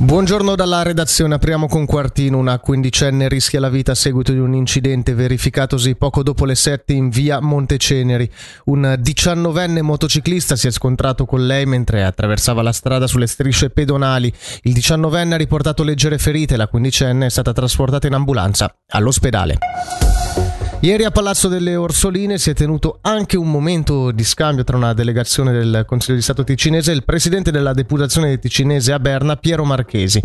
Buongiorno dalla redazione, apriamo con Quartino. Una quindicenne rischia la vita a seguito di un incidente verificatosi poco dopo le 7 in via Monteceneri. Un diciannovenne motociclista si è scontrato con lei mentre attraversava la strada sulle strisce pedonali. Il diciannovenne ha riportato leggere ferite e la quindicenne è stata trasportata in ambulanza all'ospedale. Ieri a Palazzo delle Orsoline si è tenuto anche un momento di scambio tra una delegazione del Consiglio di Stato ticinese e il presidente della deputazione ticinese a Berna, Piero Marchesi.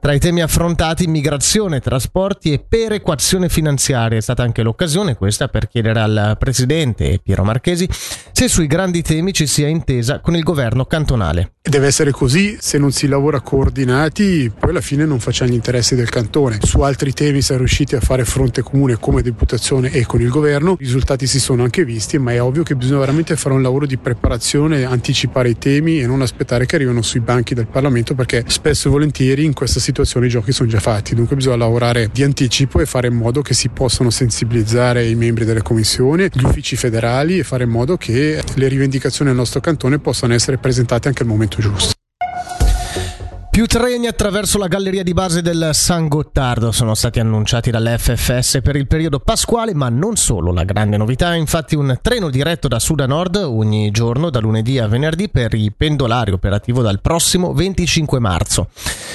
Tra i temi affrontati migrazione, trasporti e perequazione finanziaria è stata anche l'occasione questa per chiedere al presidente Piero Marchesi se sui grandi temi ci sia intesa con il governo cantonale. Deve essere così, se non si lavora coordinati poi alla fine non facciamo gli interessi del cantone. Su altri temi si è riusciti a fare fronte comune come deputazione e con il governo, i risultati si sono anche visti, ma è ovvio che bisogna veramente fare un lavoro di preparazione, anticipare i temi e non aspettare che arrivino sui banchi del Parlamento perché spesso e volentieri in questa situazione i giochi sono già fatti, dunque bisogna lavorare di anticipo e fare in modo che si possano sensibilizzare i membri delle commissioni, gli uffici federali e fare in modo che le rivendicazioni del nostro cantone possano essere presentate anche al momento giusto. Più treni attraverso la galleria di base del San Gottardo sono stati annunciati dall'FFS per il periodo pasquale, ma non solo. La grande novità è infatti un treno diretto da sud a nord ogni giorno, da lunedì a venerdì, per i pendolari operativo dal prossimo 25 marzo.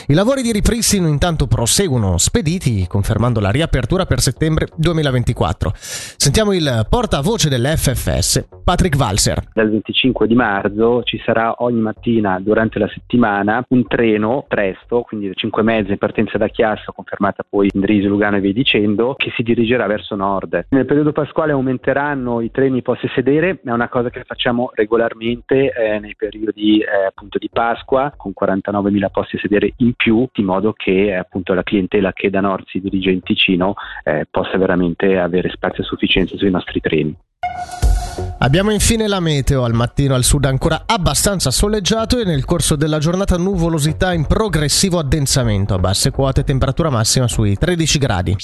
I lavori di ripristino intanto proseguono spediti, confermando la riapertura per settembre 2024. Sentiamo il portavoce dell'FFS, Patrick Walser. Dal 25 di marzo ci sarà ogni mattina durante la settimana un treno treno presto, quindi 5 mezzi in partenza da Chiasso, confermata poi in Drisi, Lugano e via dicendo, che si dirigerà verso nord. Nel periodo pasquale aumenteranno i treni posti sedere, è una cosa che facciamo regolarmente eh, nei periodi eh, appunto di Pasqua con 49.000 posti sedere in più, di modo che eh, appunto la clientela che da nord si dirige in Ticino eh, possa veramente avere spazio a sufficienza sui nostri treni. Abbiamo infine la meteo, al mattino al sud ancora abbastanza soleggiato e nel corso della giornata nuvolosità in progressivo addensamento a basse quote, temperatura massima sui 13 gradi.